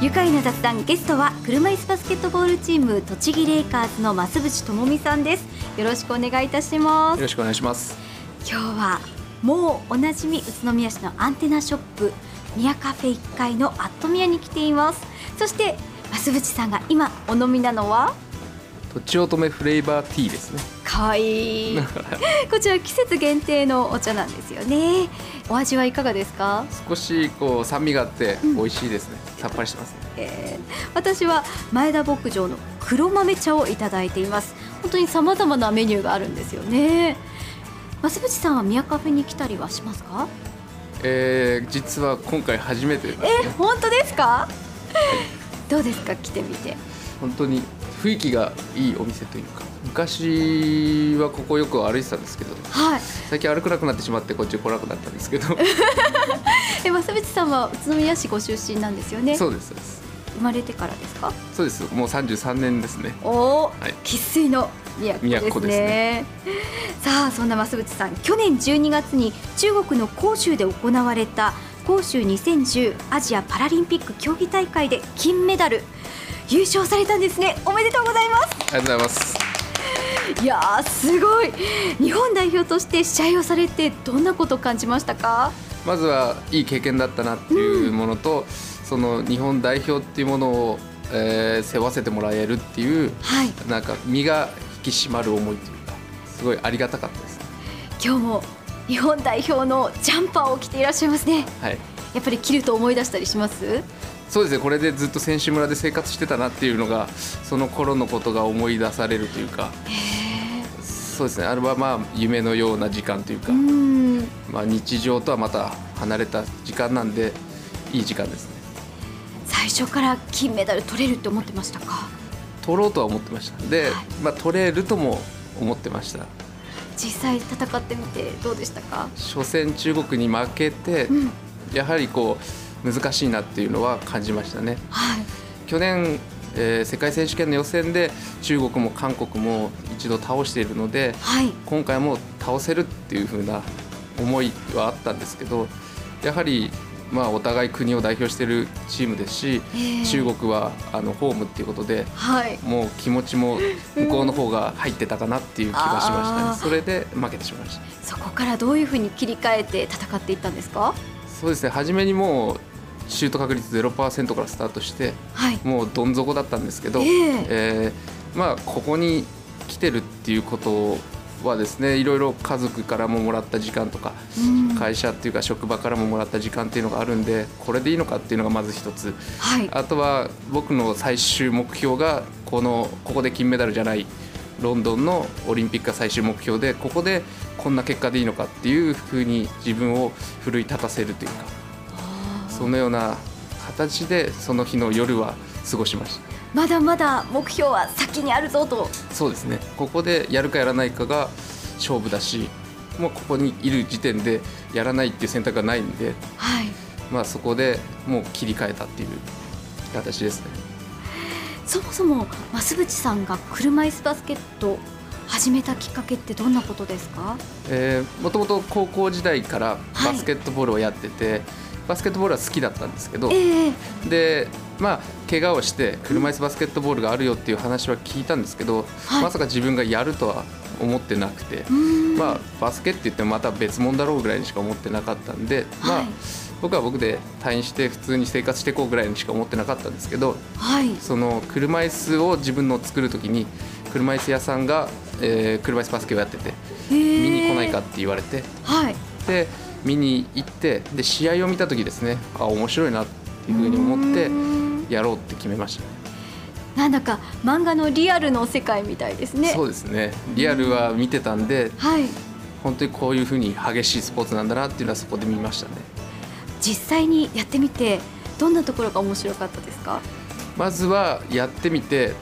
愉快な雑談ゲストは車椅子バスケットボールチーム栃木レイカーズの増渕智美さんです。よろしくお願いいたします。よろしくお願いします。今日はもうおなじみ宇都宮市のアンテナショップ宮カフェ1階のアットミヤに来ています。そして増渕さんが今お飲みなのは？とちおとめフレーバーティーですね。かわいい。こちら季節限定のお茶なんですよね。お味はいかがですか？少しこう酸味があって美味しいですね、うん、さっぱりしてますね、えー、私は前田牧場の黒豆茶をいただいています。本当に様々なメニューがあるんですよね。増渕さんは宮カフェに来たりはしますか？えー、実は今回初めて、ね、え本当ですか、はい、どうですか？来てみて。本当に雰囲気がいいお店というか昔はここよく歩いてたんですけど、はい、最近歩くなくなってしまってこっち来なくなったんですけど。え増渕さんは宇都宮市ご出身なんですよね？そうですです。生まれてからですか？そうです。もう33年ですね。おお、はい、生粋の都ですね、ね、さあそんな増渕さん去年12月に中国の広州で行われた広州2010アジアパラリンピック競技大会で金メダル優勝されたんですね。おめでとうございます。ありがとうございます。いやすごい。日本代表として試合をされてどんなことを感じましたか？まずはいい経験だったなっていうものと、うん、その日本代表っていうものを、えー、背負わせてもらえるっていう、はい、なんか身が引き締まる思いというかすごいありがたかったです。今日も日本代表のジャンパーを着ていらっしゃいますね、はい、やっぱり着ると思い出したりします？そうですねこれでずっと選手村で生活してたなっていうのがその頃のことが思い出されるというかそうですねあれはまあ夢のような時間というかまあ、日常とはまた離れた時間なんでいい時間ですね。最初から金メダル取れるって思ってましたか？取ろうとは思ってました。で、はい、まあ、取れるとも思ってました。実際戦ってみてどうでしたか？初戦中国に負けて、うん、やはりこう難しいなっていうのは感じましたね。はい、去年えー、世界選手権の予選で中国も韓国も一度倒しているので、はい、今回も倒せるっていう風な思いはあったんですけどやはりまあお互い国を代表しているチームですし、中国はあのホームっていうことで、はい、もう気持ちも向こうの方が入ってたかなっていう気がしましたね、それで負けてしまいました。そこからどういうふうに切り替えて戦っていったんですか？そうですね初めにもうシュート確率0%からスタートして、はい、もうどん底だったんですけど、えー、えー、まあ、ここに来てるっていうことはですねいろいろ家族からももらった時間とか、うん、会社っていうか職場からももらった時間っていうのがあるんでこれでいいのかっていうのがまず一つ、はい、あとは僕の最終目標がこのここで金メダルじゃないロンドンのオリンピックが最終目標でここでこんな結果でいいのかっていうふうに自分を奮い立たせるというか。そのような形でその日の夜は過ごしました。まだまだ目標は先にあるぞと。そうですね。ここでやるかやらないかが勝負だしもうここにいる時点でやらないっていう選択がないんで、はい。まあ、そこでもう切り替えたっていう形ですねそもそも増渕さんが車椅子バスケット始めたきっかけってどんなことですか、えー、もともと高校時代からバスケットボールをやってて、はいバスケットボールは好きだったんですけど、えー、でまあ怪我をして車椅子バスケットボールがあるよっていう話は聞いたんですけど、はい、まさか自分がやるとは思ってなくて、まあ、バスケって言ってもまた別物だろうぐらいにしか思ってなかったんで、まあ、僕は僕で退院して普通に生活していこうぐらいにしか思ってなかったんですけど、はい、その車椅子を自分の作る時に車椅子屋さんが、えー、車椅子バスケをやってて見に来ないかって言われて、はい、で見に行ってで試合を見た時ですねあ面白いなっていうふうに思ってやろうって決めました、なんだか漫画のリアルの世界みたいですね。そうですね。リアルは見てたんで、はい、本当にこういうふうに激しいスポーツなんだなっていうのはそこで見ましたね実際にやってみてどんなところが面白かったですか？まずはやってみて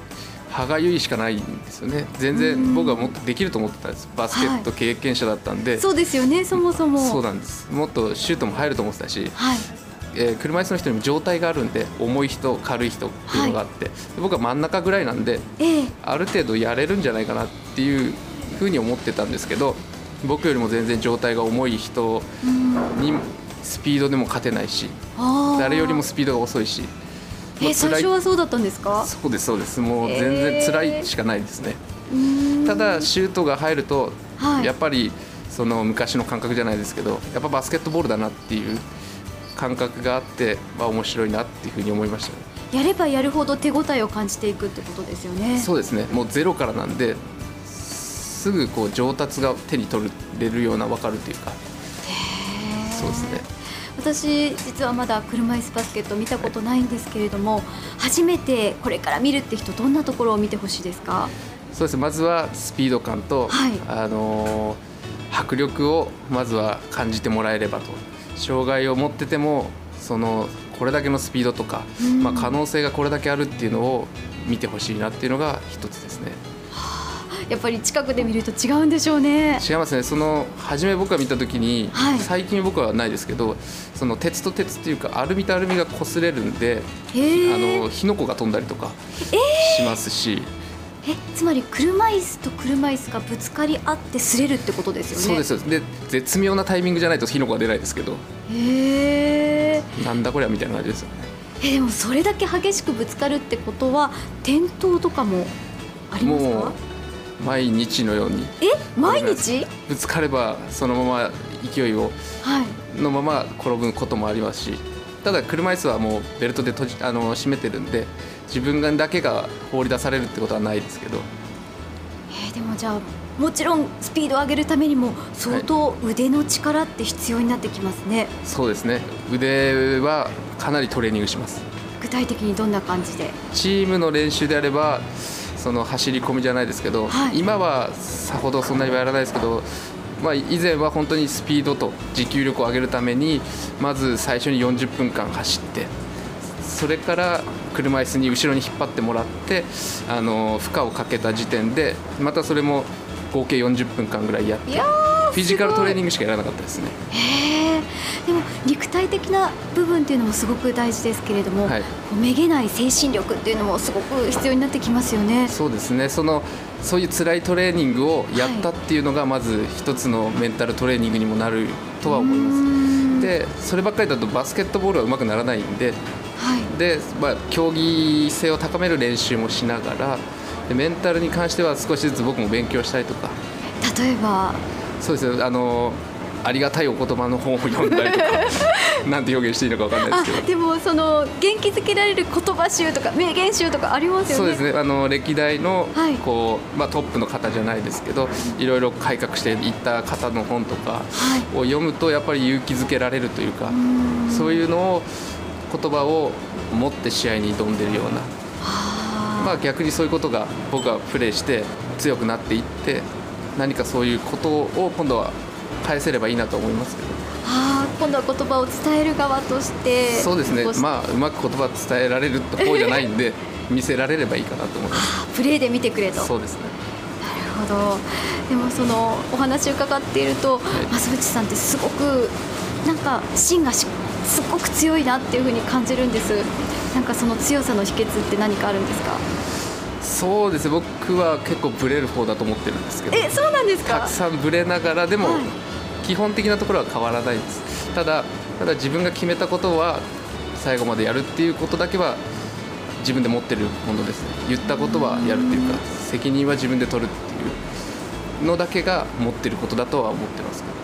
歯がゆいしかないんですよね。全然僕はもっとできると思ってたんです。バスケット経験者だったんで、はい、そうですよねそもそも。そうなんです。もっとシュートも入ると思ってたし、はい。えー、車椅子の人にも状態があるんで重い人軽い人っていうのがあって、はい、僕は真ん中ぐらいなんで、えー、ある程度やれるんじゃないかなっていうふうに思ってたんですけど僕よりも全然状態が重い人にスピードでも勝てないし誰よりもスピードが遅いし。えー、最初はそうだったんですか？そうですそうです。もう全然辛いしかないですね、えー、ただシュートが入ると、はい、やっぱりその昔の感覚じゃないですけどやっぱバスケットボールだなっていう感覚があって、まあ、面白いなっていうふうに思いましたね。やればやるほど手応えを感じていくってことですよね。そうですね。もうゼロからなんですぐこう上達が手に取れるような分かるというかそうですね。私実はまだ車椅子バスケット見たことないんですけれども、はい、初めてこれから見るって人どんなところを見てほしいですか？そうです。まずはスピード感と、はい、あの迫力をまずは感じてもらえればと。障害を持っててもそのこれだけのスピードとか、まあ、可能性がこれだけあるっていうのを見てほしいなっていうのが一つですね。やっぱり近くで見ると違うんでしょうね。違いますね。その初め僕が見た時に、はい、最近僕はないですけどその鉄と鉄っていうかアルミとアルミが擦れるんであの火の粉が飛んだりとかしますし。えつまり車椅子と車椅子がぶつかり合って擦れるってことですよね。そうですで絶妙なタイミングじゃないと火の粉が出ないですけど。へえなんだこりゃみたいな感じですよね。えでもそれだけ激しくぶつかるってことは転倒とかもありますか？毎日のようにえ毎日？ぶつかればそのまま勢いを、はい、のまま転ぶこともありますしただ車椅子はもうベルトで閉じあの締めてるんで自分がだけが放り出されるってことはないですけど、えー、でもじゃあもちろんスピードを上げるためにも相当腕の力って必要になってきますね、はい、そうですね。腕はかなりトレーニングします。具体的にどんな感じで？チームの練習であればその走り込みじゃないですけど、はい、今はさほどそんなにはやらないですけどまあ、以前は本当にスピードと持久力を上げるためにまず最初に40分間走ってそれから車椅子に後ろに引っ張ってもらってあの負荷をかけた時点でまたそれも合計40分間ぐらいやってフィジカルトレーニングしかやらなかったですね。でも肉体的な部分っていうのもすごく大事ですけれども、はい、めげない精神力っていうのもすごく必要になってきますよね。そうですね。そのそういう辛いトレーニングをやったっていうのがまず一つのメンタルトレーニングにもなるとは思います。でそればっかりだとバスケットボールはうまくならないんではい、で、まあ、競技性を高める練習もしながらでメンタルに関しては少しずつ僕も勉強したりとか。例えばそうですあのありがたいお言葉の本を読んだりとかなんて表現していいのか分かんないですけど。でもその元気づけられる言葉集とか名言集とかありますよね。そうですね。あの歴代のこう、まあ、トップの方じゃないですけどいろいろ改革していった方の本とかを読むとやっぱり勇気づけられるというか、そういうのを言葉を持って試合に挑んでるような、まあ、逆にそういうことが僕はプレーして強くなっていって何かそういうことを今度は返せればいいなと思いますけど。あ今度は言葉を伝える側として。そうですね。まあうまく言葉伝えられる方じゃないんで 見せられればいいかなと思います。プレーで見てくれと。そうですね。なるほど。でもそのお話伺っていると、はい、増渕さんってすごくなんか芯がしすごく強いなっていうふうに感じるんです。なんかその強さの秘訣って何かあるんですか？そうです僕は結構ブレる方だと思ってるんですけど。えそうなんですか？たくさんブレながらでも、はい、基本的なところは変わらないです。ただただ自分が決めたことは最後までやるっていうことだけは自分で持ってるものですね。言ったことはやるっていうか責任は自分で取るっていうのだけが持ってることだとは思ってますけど